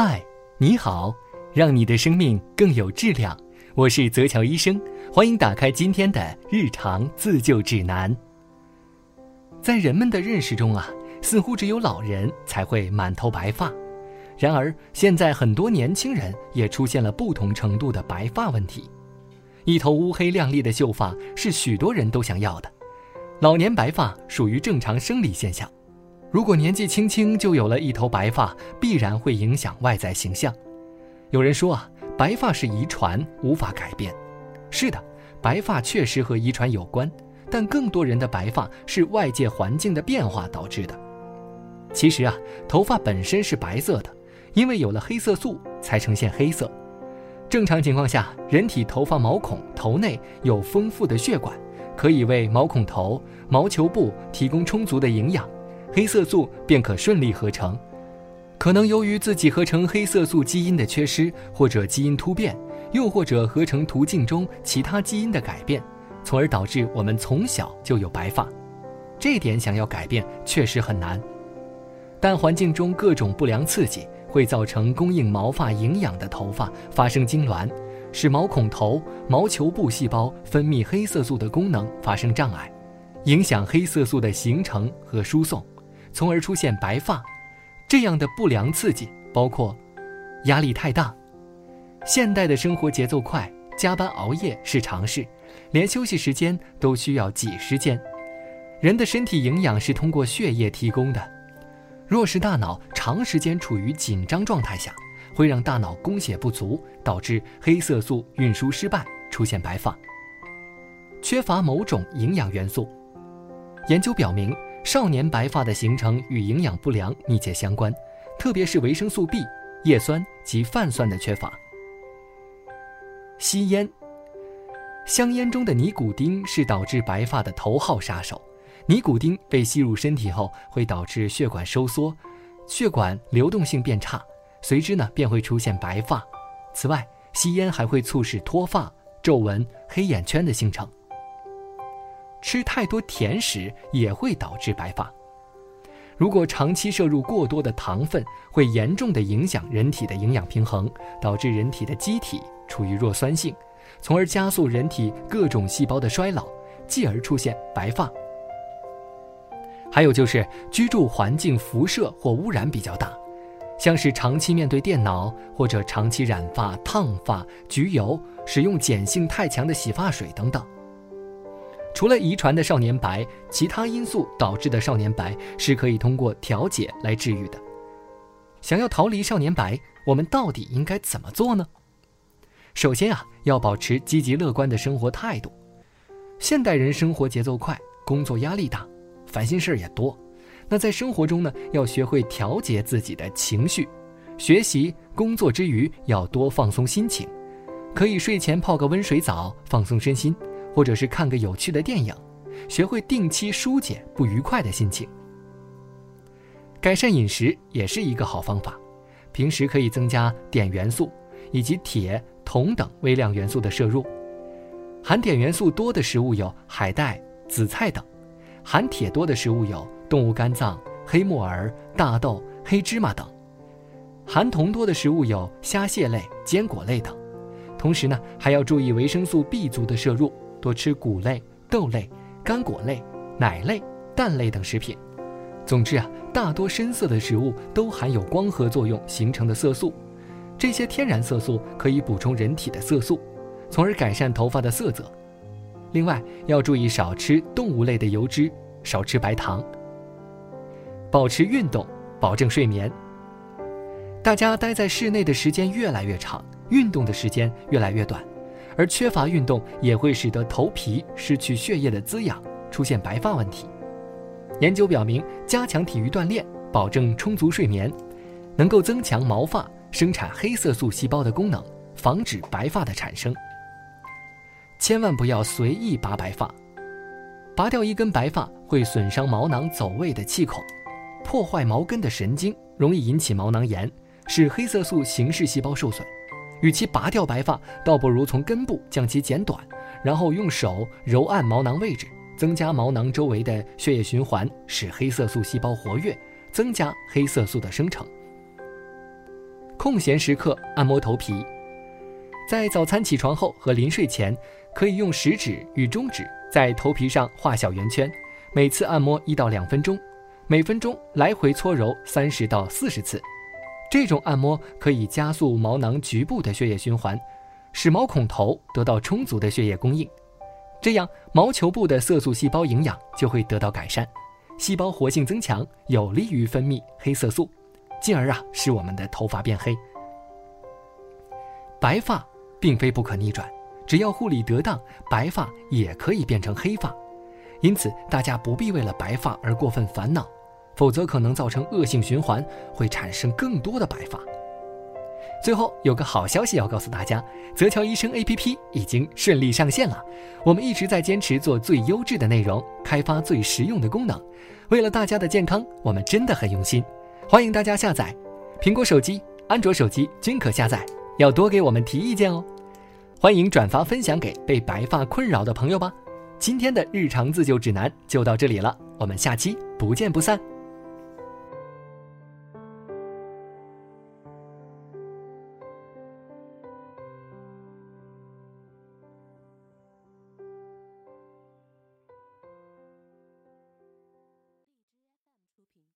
嗨，你好，让你的生命更有质量。我是泽乔医生，欢迎打开今天的日常自救指南。在人们的认识中啊，似乎只有老人才会满头白发，然而现在很多年轻人也出现了不同程度的白发问题。一头乌黑亮丽的秀发是许多人都想要的，老年白发属于正常生理现象。如果年纪轻轻就有了一头白发，必然会影响外在形象。有人说啊，白发是遗传，无法改变。是的，白发确实和遗传有关，但更多人的白发是外界环境的变化导致的。其实啊，头发本身是白色的，因为有了黑色素才呈现黑色。正常情况下，人体头发毛孔头内有丰富的血管，可以为毛孔头、毛球部提供充足的营养。黑色素便可顺利合成，可能由于自己合成黑色素基因的缺失，或者基因突变，又或者合成途径中其他基因的改变，从而导致我们从小就有白发。这点想要改变确实很难，但环境中各种不良刺激会造成供应毛发营养的头发发生痉挛，使毛孔头、毛球部细胞分泌黑色素的功能发生障碍，影响黑色素的形成和输送。从而出现白发，这样的不良刺激包括压力太大。现代的生活节奏快，加班熬夜是常事，连休息时间都需要挤时间。人的身体营养是通过血液提供的，若是大脑长时间处于紧张状态下，会让大脑供血不足，导致黑色素运输失败，出现白发。缺乏某种营养元素，研究表明。少年白发的形成与营养不良密切相关，特别是维生素 B、叶酸及泛酸的缺乏。吸烟，香烟中的尼古丁是导致白发的头号杀手。尼古丁被吸入身体后，会导致血管收缩，血管流动性变差，随之呢便会出现白发。此外，吸烟还会促使脱发、皱纹、黑眼圈的形成。吃太多甜食也会导致白发。如果长期摄入过多的糖分，会严重的影响人体的营养平衡，导致人体的机体处于弱酸性，从而加速人体各种细胞的衰老，继而出现白发。还有就是居住环境辐射或污染比较大，像是长期面对电脑，或者长期染发、烫发、焗油，使用碱性太强的洗发水等等。除了遗传的少年白，其他因素导致的少年白是可以通过调节来治愈的。想要逃离少年白，我们到底应该怎么做呢？首先啊，要保持积极乐观的生活态度。现代人生活节奏快，工作压力大，烦心事儿也多。那在生活中呢，要学会调节自己的情绪。学习、工作之余要多放松心情，可以睡前泡个温水澡，放松身心。或者是看个有趣的电影，学会定期疏解不愉快的心情。改善饮食也是一个好方法，平时可以增加碘元素以及铁、铜等微量元素的摄入。含碘元素多的食物有海带、紫菜等；含铁多的食物有动物肝脏、黑木耳、大豆、黑芝麻等；含铜多的食物有虾蟹类、坚果类等。同时呢，还要注意维生素 B 族的摄入。多吃谷类、豆类、干果类、奶类、蛋类等食品。总之啊，大多深色的食物都含有光合作用形成的色素，这些天然色素可以补充人体的色素，从而改善头发的色泽。另外，要注意少吃动物类的油脂，少吃白糖。保持运动，保证睡眠。大家待在室内的时间越来越长，运动的时间越来越短。而缺乏运动也会使得头皮失去血液的滋养，出现白发问题。研究表明，加强体育锻炼，保证充足睡眠，能够增强毛发生产黑色素细胞的功能，防止白发的产生。千万不要随意拔白发，拔掉一根白发会损伤毛囊走位的气孔，破坏毛根的神经，容易引起毛囊炎，使黑色素形式细胞受损。与其拔掉白发，倒不如从根部将其剪短，然后用手揉按毛囊位置，增加毛囊周围的血液循环，使黑色素细胞活跃，增加黑色素的生成。空闲时刻按摩头皮。在早餐起床后和临睡前，可以用食指与中指在头皮上画小圆圈，每次按摩一到两分钟，每分钟来回搓揉三十到四十次。这种按摩可以加速毛囊局部的血液循环，使毛孔头得到充足的血液供应，这样毛球部的色素细胞营养就会得到改善，细胞活性增强，有利于分泌黑色素，进而啊使我们的头发变黑。白发并非不可逆转，只要护理得当，白发也可以变成黑发，因此大家不必为了白发而过分烦恼。否则可能造成恶性循环，会产生更多的白发。最后有个好消息要告诉大家，泽桥医生 APP 已经顺利上线了。我们一直在坚持做最优质的内容，开发最实用的功能。为了大家的健康，我们真的很用心。欢迎大家下载，苹果手机、安卓手机均可下载。要多给我们提意见哦。欢迎转发分享给被白发困扰的朋友吧。今天的日常自救指南就到这里了，我们下期不见不散。